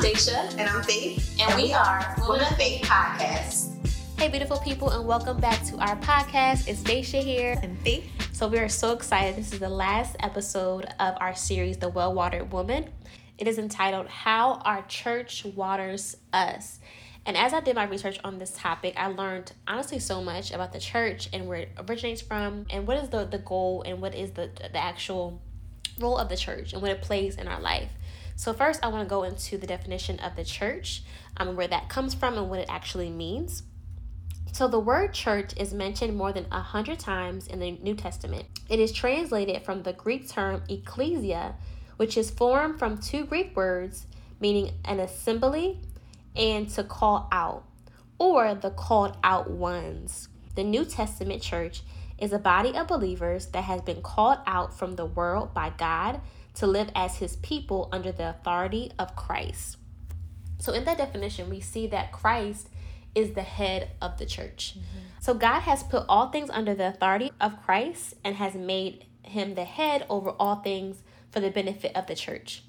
I'm Daisha. And I'm Faith. And, and we are Women of Faith Podcast. Hey, beautiful people, and welcome back to our podcast. It's Daisha here. And Faith. So, we are so excited. This is the last episode of our series, The Well Watered Woman. It is entitled How Our Church Waters Us. And as I did my research on this topic, I learned honestly so much about the church and where it originates from, and what is the, the goal and what is the, the actual role of the church and what it plays in our life. So, first, I want to go into the definition of the church, um, where that comes from and what it actually means. So, the word church is mentioned more than a hundred times in the New Testament. It is translated from the Greek term ecclesia, which is formed from two Greek words meaning an assembly and to call out, or the called out ones. The New Testament church is a body of believers that has been called out from the world by God to live as his people under the authority of Christ. So, in that definition, we see that Christ is the head of the church. Mm-hmm. So, God has put all things under the authority of Christ and has made him the head over all things for the benefit of the church.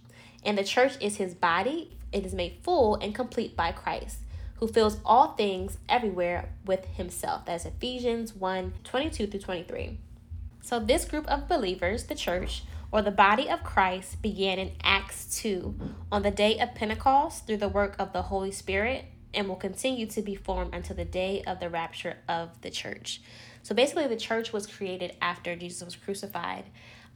And the church is his body, it is made full and complete by Christ, who fills all things everywhere with himself. That's Ephesians 1 22 through 23. So, this group of believers, the church, or the body of Christ began in Acts 2 on the day of Pentecost through the work of the Holy Spirit and will continue to be formed until the day of the rapture of the church. So basically, the church was created after Jesus was crucified.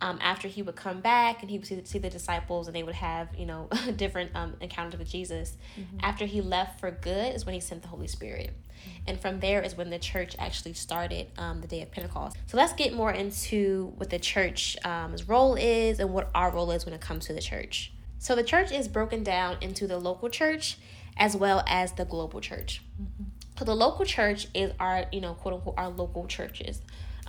Um, after he would come back and he would see, see the disciples and they would have you know different um, encounters with jesus mm-hmm. after he left for good is when he sent the holy spirit and from there is when the church actually started um, the day of Pentecost. So let's get more into what the church's um, role is and what our role is when it comes to the church. So the church is broken down into the local church as well as the global church. Mm-hmm. So the local church is our, you know, quote unquote, our local churches.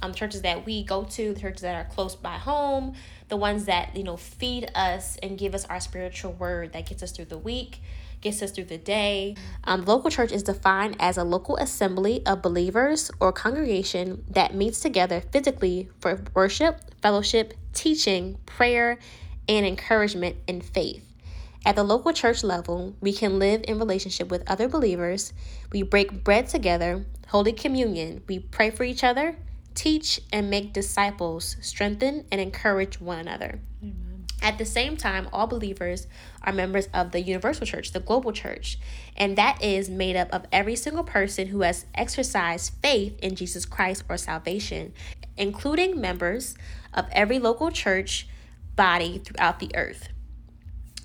Um, churches that we go to, the churches that are close by home, the ones that, you know, feed us and give us our spiritual word that gets us through the week gets us through the day. Um, local church is defined as a local assembly of believers or congregation that meets together physically for worship, fellowship, teaching, prayer, and encouragement in faith. At the local church level, we can live in relationship with other believers. We break bread together, Holy Communion. We pray for each other, teach, and make disciples, strengthen, and encourage one another. Amen. At the same time, all believers are members of the universal church, the global church, and that is made up of every single person who has exercised faith in Jesus Christ or salvation, including members of every local church body throughout the earth.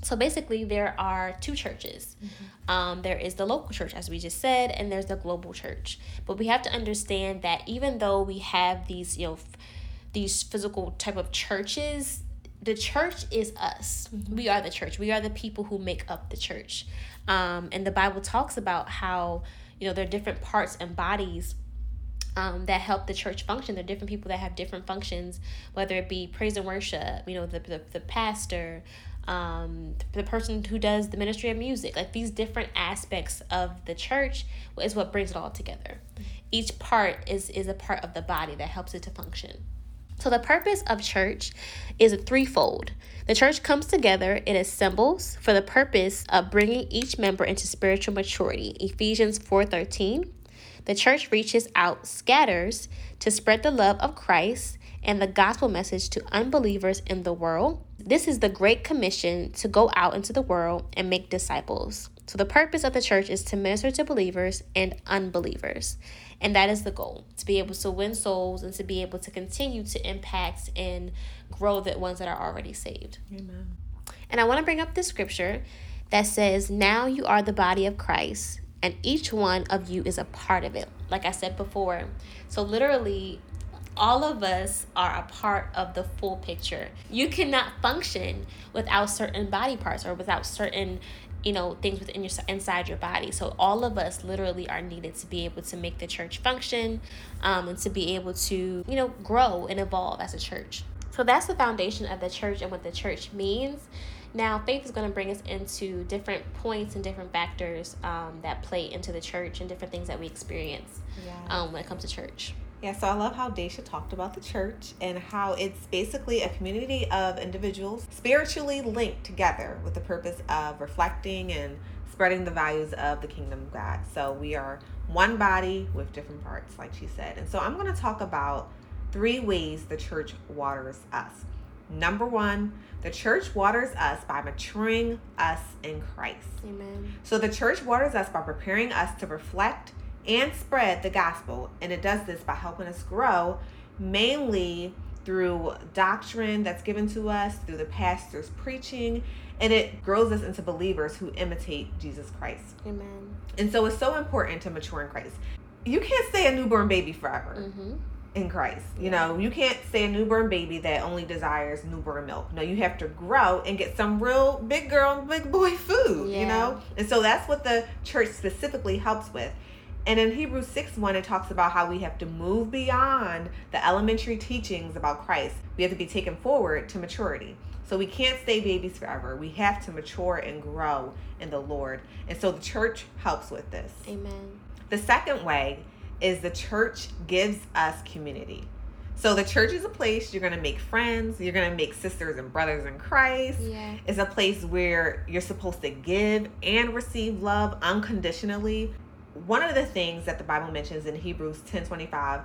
So basically, there are two churches. Mm-hmm. Um, there is the local church, as we just said, and there's the global church. But we have to understand that even though we have these, you know, f- these physical type of churches, the church is us. Mm-hmm. We are the church. We are the people who make up the church. Um, and the Bible talks about how, you know, there are different parts and bodies um, that help the church function. There are different people that have different functions, whether it be praise and worship, you know, the, the, the pastor, um, the person who does the ministry of music. Like these different aspects of the church is what brings it all together. Each part is, is a part of the body that helps it to function. So, the purpose of church is threefold. The church comes together, it assembles for the purpose of bringing each member into spiritual maturity. Ephesians 4:13. The church reaches out, scatters to spread the love of Christ and the gospel message to unbelievers in the world. This is the great commission to go out into the world and make disciples. So, the purpose of the church is to minister to believers and unbelievers. And that is the goal to be able to win souls and to be able to continue to impact and grow the ones that are already saved. Amen. And I want to bring up this scripture that says, Now you are the body of Christ, and each one of you is a part of it. Like I said before. So, literally, all of us are a part of the full picture. You cannot function without certain body parts or without certain you know things within your inside your body so all of us literally are needed to be able to make the church function um, and to be able to you know grow and evolve as a church so that's the foundation of the church and what the church means now faith is going to bring us into different points and different factors um, that play into the church and different things that we experience yeah. um, when it comes to church Yeah, so I love how Daisha talked about the church and how it's basically a community of individuals spiritually linked together with the purpose of reflecting and spreading the values of the kingdom of God. So we are one body with different parts, like she said. And so I'm going to talk about three ways the church waters us. Number one, the church waters us by maturing us in Christ. Amen. So the church waters us by preparing us to reflect and spread the gospel. And it does this by helping us grow, mainly through doctrine that's given to us, through the pastor's preaching, and it grows us into believers who imitate Jesus Christ. Amen. And so it's so important to mature in Christ. You can't stay a newborn baby forever Mm-hmm. In Christ. You know, you can't stay a newborn baby that only desires newborn milk. No, you have to grow and get some real big girl, big boy food, Yeah. you know? And so that's what the church specifically helps with. And in Hebrews 6 1, it talks about how we have to move beyond the elementary teachings about Christ. We have to be taken forward to maturity. So we can't stay babies forever. We have to mature and grow in the Lord. And so the church helps with this. Amen. The second way is the church gives us community. So the church is a place you're going to make friends, you're going to make sisters and brothers in Christ. Yeah. It's a place where you're supposed to give and receive love unconditionally. One of the things that the Bible mentions in Hebrews 10:25,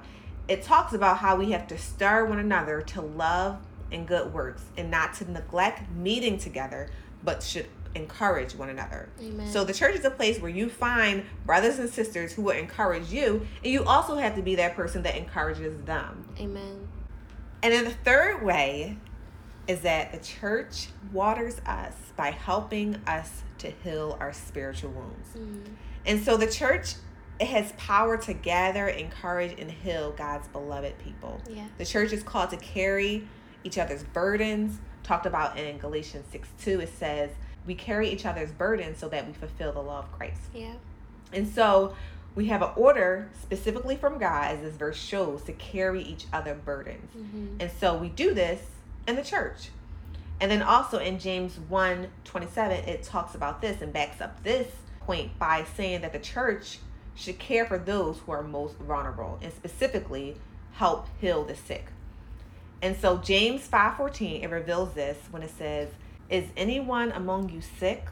it talks about how we have to stir one another to love and good works and not to neglect meeting together, but should encourage one another. Amen. So the church is a place where you find brothers and sisters who will encourage you, and you also have to be that person that encourages them. Amen. And then the third way is that the church waters us by helping us to heal our spiritual wounds. Mm. And so the church it has power to gather, encourage, and heal God's beloved people. Yeah. The church is called to carry each other's burdens. Talked about in Galatians 6 2, it says, We carry each other's burdens so that we fulfill the law of Christ. Yeah. And so we have an order specifically from God, as this verse shows, to carry each other burdens. Mm-hmm. And so we do this in the church. And then also in James 1 27, it talks about this and backs up this point by saying that the church should care for those who are most vulnerable and specifically help heal the sick. And so James 5:14 it reveals this when it says, "Is anyone among you sick?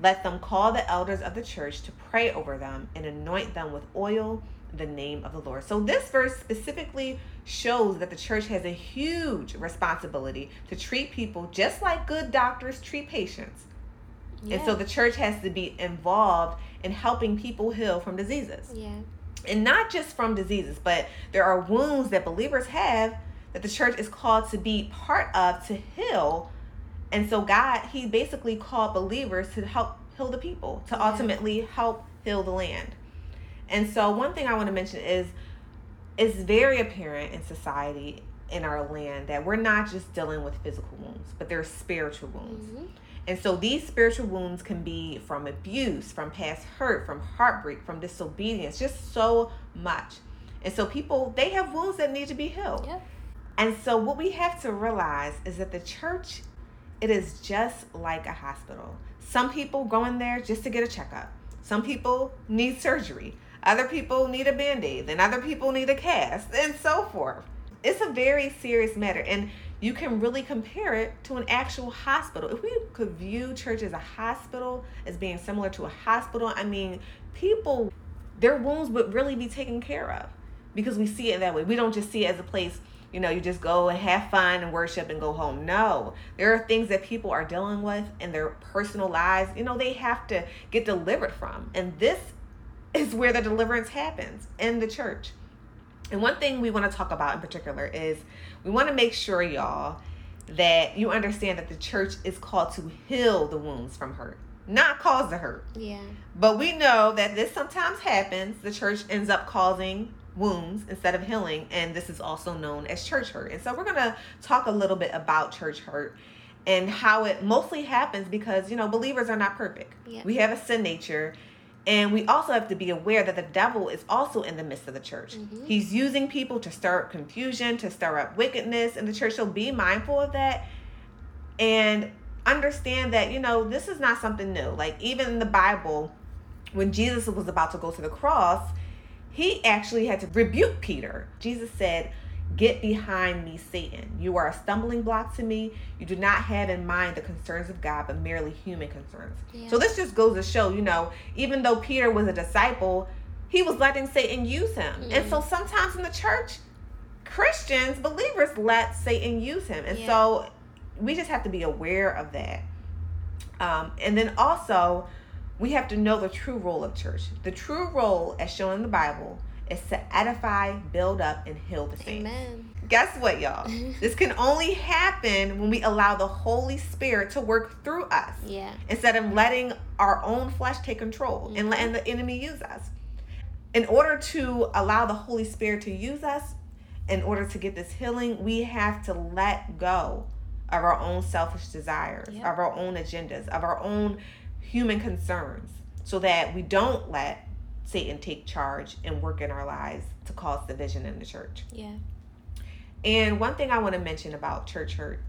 Let them call the elders of the church to pray over them and anoint them with oil in the name of the Lord." So this verse specifically shows that the church has a huge responsibility to treat people just like good doctors treat patients. And so the church has to be involved in helping people heal from diseases yeah. and not just from diseases, but there are wounds that believers have that the church is called to be part of to heal. And so God, He basically called believers to help heal the people, to Yeah. ultimately help heal the land. And so one thing I want to mention is it's very apparent in society in our land that we're not just dealing with physical wounds, but they're spiritual wounds. Mhm. And so these spiritual wounds can be from abuse, from past hurt, from heartbreak, from disobedience, just so much. And so people, they have wounds that need to be healed. Yep. And so what we have to realize is that the church, it is just like a hospital. Some people go in there just to get a checkup. Some people need surgery. Other people need a band-aid. Then other people need a cast and so forth. It's a very serious matter. And you can really compare it to an actual hospital. If we could view church as a hospital, as being similar to a hospital, I mean, people, their wounds would really be taken care of because we see it that way. We don't just see it as a place, you know, you just go and have fun and worship and go home. No, there are things that people are dealing with in their personal lives, you know, they have to get delivered from. And this is where the deliverance happens in the church. And one thing we want to talk about in particular is we want to make sure, y'all, that you understand that the church is called to heal the wounds from hurt, not cause the hurt. Yeah. But we know that this sometimes happens. The church ends up causing wounds instead of healing, and this is also known as church hurt. And so we're going to talk a little bit about church hurt and how it mostly happens because, you know, believers are not perfect. We have a sin nature. And we also have to be aware that the devil is also in the midst of the church. Mhm. He's using people to stir up confusion, to stir up wickedness in the church. So be mindful of that and understand that, you know, this is not something new. Like, even in the Bible, when Jesus was about to go to the cross, he actually had to rebuke Peter. Jesus said, Get behind me, Satan. You are a stumbling block to me. You do not have in mind the concerns of God, but merely human concerns. Yeah. So this just goes to show, you know, even though Peter was a disciple, he was letting Satan use him. And Mhm. so sometimes in the church, Christians, believers let Satan use him. And Yeah. so we just have to be aware of that. Um, and then also, we have to know the true role of church. The true role, as shown in the Bible, is to edify, build up, and heal the saints. Amen. Guess what, y'all? this can only happen when we allow the Holy Spirit to work through us Yeah. instead of letting our own flesh take control and mm-hmm. letting the enemy use us. In order to allow the Holy Spirit to use us, in order to get this healing, we have to let go of our own selfish desires, Yep. of our own agendas, of our own human concerns, so that we don't let Satan take charge and work in our lives to cause division in the church. Yeah. And one thing I want to mention about church hurt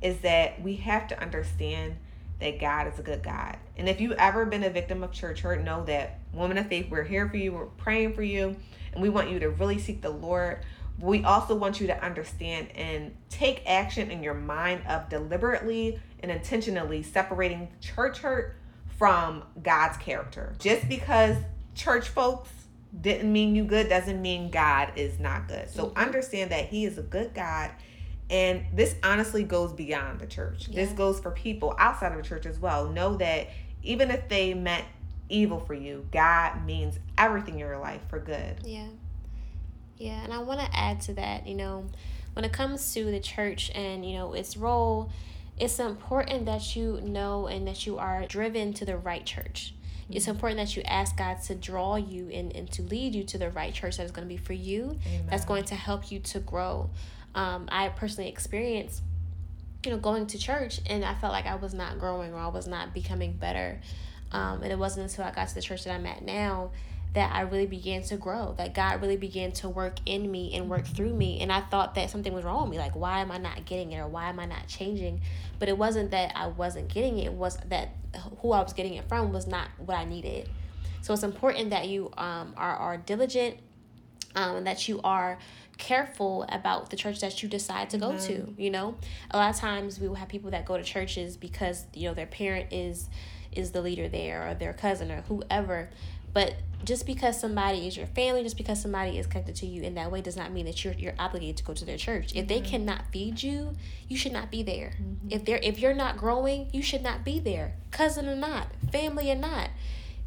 is that we have to understand that God is a good God. And if you've ever been a victim of church hurt, know that woman of faith, we're here for you, we're praying for you, and we want you to really seek the Lord. But we also want you to understand and take action in your mind of deliberately and intentionally separating church hurt from God's character. Just because church folks didn't mean you good doesn't mean God is not good. So Mhm. understand that He is a good God. And this honestly goes beyond the church. This goes for people outside of the church as well. Know that even if they meant evil for you, God means everything in your life for good. Yeah. Yeah, and I want to add to that, you know, when it comes to the church and, you know, its role, it's important that you know and that you are driven to the right church. It's important that you ask God to draw you and, and to lead you to the right church that is going to be for you, that's going to help you to grow. Um, I personally experienced, you know, going to church and I felt like I was not growing or I was not becoming better. Um, and it wasn't until I got to the church that I'm at now that I really began to grow, that God really began to work in me and work through me. And I thought that something was wrong with me. Like, why am I not getting it or why am I not changing? But it wasn't that I wasn't getting it, it was that who I was getting it from was not what I needed. So it's important that you um, are, are diligent, um, and that you are careful about the church that you decide to go to. You know, a lot of times we will have people that go to churches because you know their parent is is the leader there or their cousin or whoever. But just because somebody is your family, just because somebody is connected to you in that way, does not mean that you're you're obligated to go to their church. If they mm-hmm. cannot feed you, you should not be there. Mm-hmm. If they're if you're not growing, you should not be there. Cousin or not, family or not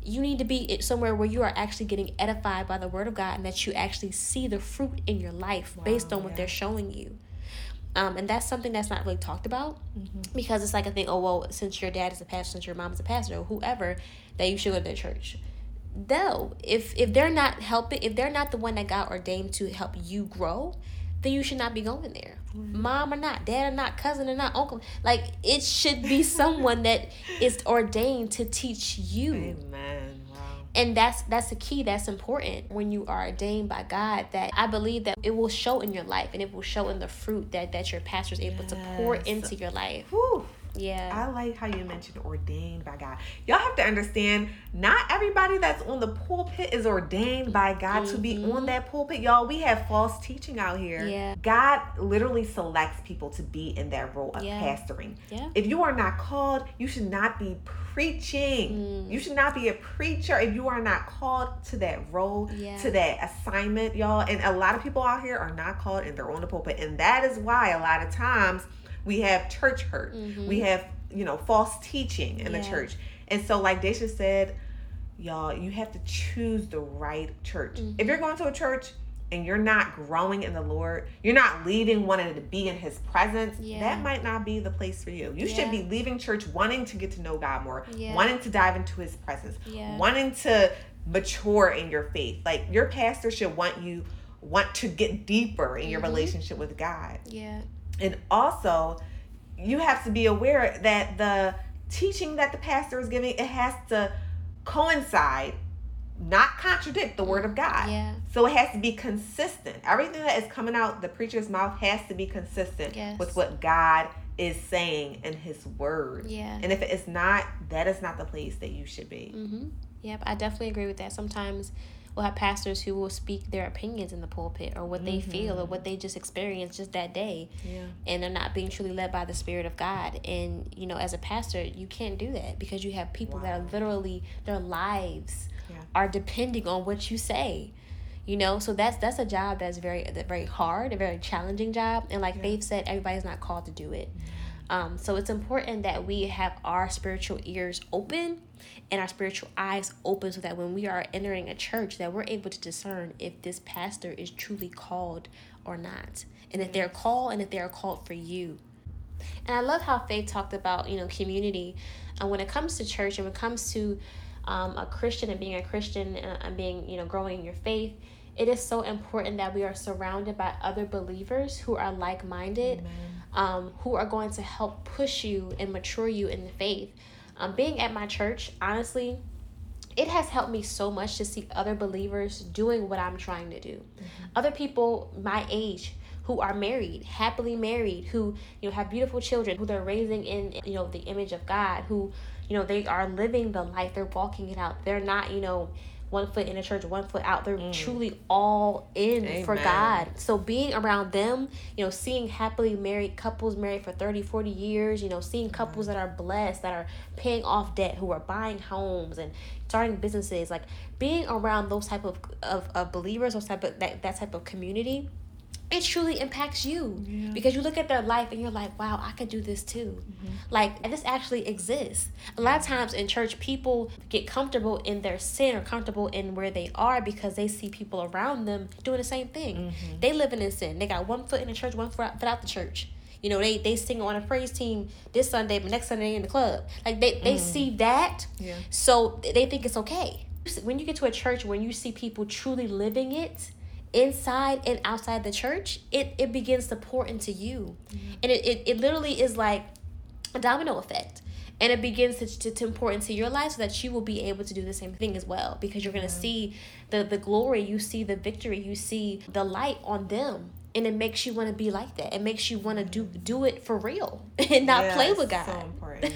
you need to be somewhere where you are actually getting edified by the word of God and that you actually see the fruit in your life based on what they're showing you. Um, and that's something that's not really talked about mm-hmm. because it's like a thing, oh, well, since your dad is a pastor, since your mom is a pastor, or whoever, that you should go to their church. No, if if they're not helping, if they're not the one that got ordained to help you grow, then you should not be going there. Mm-hmm. Mom or not, dad or not, cousin or not, uncle. Like it should be someone that is ordained to teach you. Amen. Wow. And that's that's the key. That's important when you are ordained by God. That I believe that it will show in your life, and it will show in the fruit that that your pastor is able to pour into your life. Whew. Yeah. I like how you mentioned ordained by God. Y'all have to understand, not everybody that's on the pulpit is ordained by God to be on that pulpit. Y'all, we have false teaching out here. Yeah. God literally selects people to be in that role of Yeah. pastoring. Yeah. If you are not called, you should not be preaching. Mm. You should not be a preacher if you are not called to that role, Yeah. to that assignment, y'all. And a lot of people out here are not called and they're on the pulpit. And that is why a lot of times we have church hurt. Mhm. We have, you know, false teaching in the church. And so, like Daisha said, y'all, you have to choose the right church. If Mm-hmm. you're going to a church and you're not growing in the Lord, you're not leaving wanting to be in His presence, Yeah. that might not be the place for you. You Yeah. should be leaving church wanting to get to know God more, Yeah. wanting to dive into His presence, Yeah. wanting to mature in your faith. Like your pastor should want you want to get deeper in your Mhm. relationship with God. Yeah. And also, you have to be aware that the teaching that the pastor is giving it has to coincide, not contradict the word of God. Yeah. So it has to be consistent. Everything that is coming out the preacher's mouth has to be consistent Yes. with what God is saying in his word. Yeah. And if it is not, that is not the place that you should be. Mm-hmm. Yep, I definitely agree with that. Sometimes we'll have pastors who will speak their opinions in the pulpit or what they feel or Mm-hmm. what they just experienced just that day Yeah. and they're not being truly led by the spirit of god and you know as a pastor you can't do that because you have people that are literally their lives Yeah. are depending on what you say you know so that's that's a job that's very very hard a very challenging job and like Yeah. they've said everybody's not called to do it um, so it's important that we have our spiritual ears open and our spiritual eyes open so that when we are entering a church that we're able to discern if this pastor is truly called or not and if they're called and if they are called for you and I love how Faith talked about, you know, community. And when it comes to church and when it comes to um, a Christian and being a Christian and, and being, you know, growing in your faith, it is so important that we are surrounded by other believers who are like minded, um, who are going to help push you and mature you in the faith. Um, being at my church, honestly, it has helped me so much to see other believers doing what I'm trying to do. Other people my age who are married, happily married, who you know have beautiful children, who they're raising in you know the image of God, who you know they are living the life, they're walking it out. They're not you know one foot in the church, one foot out. They're mm. truly all in for God. So being around them, you know, seeing happily married couples married for 30, 40 years, you know, seeing mm. couples that are blessed, that are paying off debt, who are buying homes and starting businesses, like being around those type of, of, of believers, those type of that, that type of community, it truly impacts you Yeah. because you look at their life and you're like, wow, I could do this too. Mm-hmm. Like, this actually exists. A lot of times in church, people get comfortable in their sin or comfortable in where they are because they see people around them doing the same thing. Mm-hmm. They living in sin. They got one foot in the church, one foot out, foot out the church. You know, they they sing on a praise team this Sunday, but next Sunday in the club. Like they, they mm-hmm. see that, Yeah. so they think it's okay. When you get to a church when you see people truly living it inside and outside the church, it, it begins to pour into you. Mm-hmm. And it, it, it literally is like a domino effect. And it begins to, to, to pour into your life so that you will be able to do the same thing as well. Because you're going to mm-hmm. see the, the glory, you see the victory, you see the light on them. And it makes you want to be like that. It makes you want to do do it for real and not play with God. So important.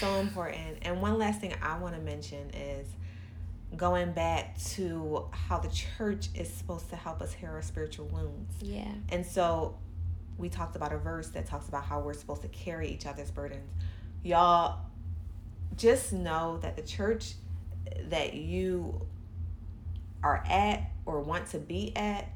so important. And one last thing I want to mention is going back to how the church is supposed to help us heal our spiritual wounds. yeah. And so we talked about a verse that talks about how we're supposed to carry each other's burdens. Y'all just know that the church that you are at or want to be at,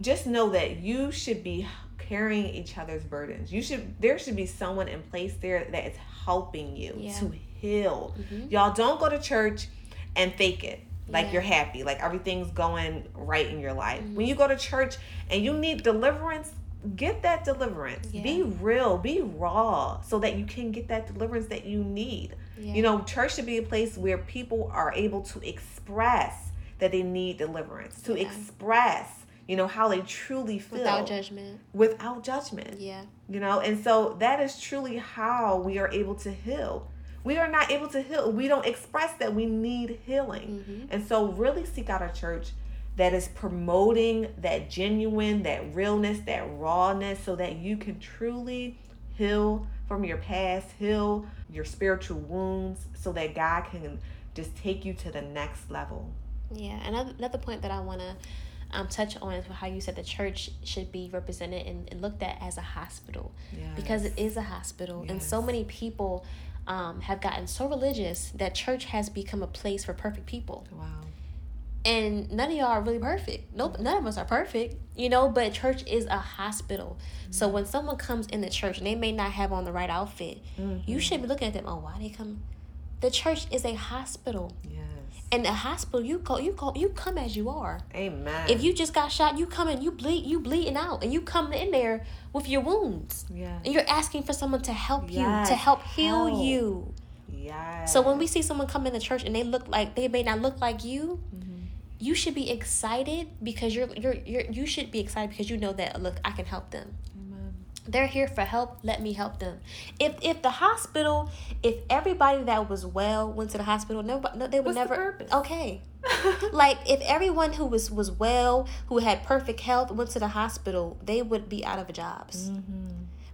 just know that you should be carrying each other's burdens. You should there should be someone in place there that is helping you Yeah. to heal. Mhm. Y'all don't go to church and fake it. Like Yeah. you're happy, like everything's going right in your life. Mm-hmm. When you go to church and you need deliverance, get that deliverance. Yeah. Be real, be raw so that you can get that deliverance that you need. Yeah. You know, church should be a place where people are able to express that they need deliverance, to express, you know, how they truly feel Without judgment. without judgment Yeah. you know and so that is truly how we are able to heal we are not able to heal. We don't express that we need healing. Mhm. and so really seek out a church that is promoting that genuine that realness that rawness so that you can truly heal from your past heal your spiritual wounds so that god can just take you to the next level. Yeah, another another point that I want to um, touch on is how you said the church should be represented and, and looked at as a hospital. Because it is a hospital, and so many people um, have gotten so religious that church has become a place for perfect people, wow and none of y'all are really perfect. Nope, none of us are perfect, you know. But church is a hospital, so when someone comes in the church and they may not have on the right outfit, you should be looking at them. Oh, why they come? The church is a hospital. yes And the hospital, you go, you go, you come as you are. amen If you just got shot, you come in, you bleed, you bleeding out, and you come in there with your wounds, yeah and you're asking for someone to help you, to help heal help. you. yes So when we see someone come in the church and they look like they may not look like you, Mm-hmm. you should be excited because you're you're you're you should be excited because you know that look I can help them. They're here for help. Let me help them. If if the hospital, if everybody that was well went to the hospital, nobody, no, they would What's never. purpose? Okay, like if everyone who was was well, who had perfect health, went to the hospital, they would be out of jobs. Mm-hmm.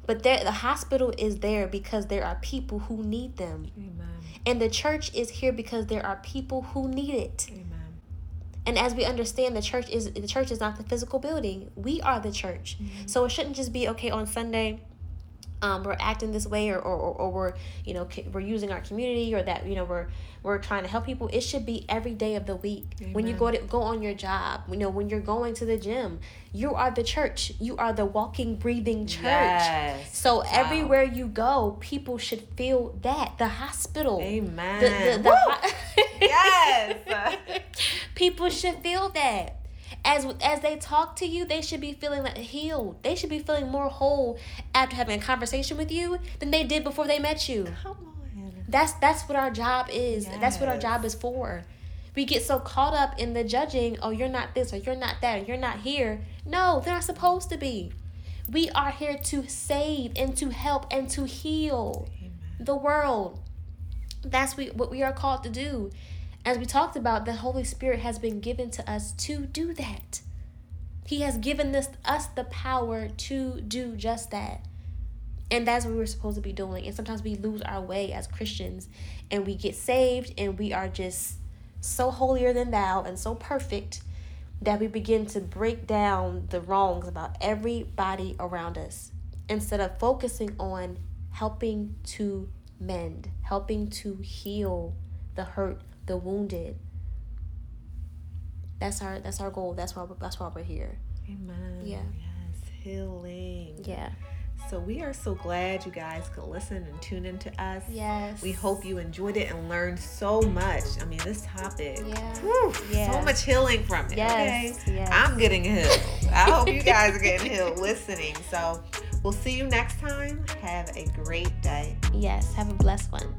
But there, the hospital is there because there are people who need them, Amen. and the church is here because there are people who need it. Amen. And as we understand, the church is the church is not the physical building. We are the church. Mm-hmm. So it shouldn't just be okay on Sunday. Um, we're acting this way, or, or, or, or we're you know we're using our community, or that you know we're we're trying to help people. It should be every day of the week. When you go to go on your job, you know when you're going to the gym, you are the church. You are the walking, breathing church. Yes. So Wow. everywhere you go, people should feel that. The hospital. Amen. The, the, the Yes. people should feel that. As as they talk to you, they should be feeling like healed. They should be feeling more whole after having a conversation with you than they did before they met you. Come on. That's that's what our job is. That's what our job is for. We get so caught up in the judging, oh, you're not this or you're not that or you're not here. No, they're not supposed to be. We are here to save and to help and to heal the world. That's we, what we are called to do. As we talked about, the Holy Spirit has been given to us to do that. He has given this us the power to do just that. And that's what we're supposed to be doing. And sometimes we lose our way as Christians and we get saved and we are just so holier than thou and so perfect that we begin to break down the wrongs about everybody around us instead of focusing on helping to mend, helping to heal the hurt, the wounded. That's our that's our goal. That's why that's why we're here. Amen. Yeah. Yes. Healing. Yeah. So we are so glad you guys could listen and tune into us. Yes. We hope you enjoyed it and learned so much. I mean, this topic. Yeah. whew, Yeah. So much healing from it. Yes, Okay. yes. I'm getting healed. I hope you guys are getting healed listening. So we'll see you next time. Have a great day. Yes. Have a blessed one.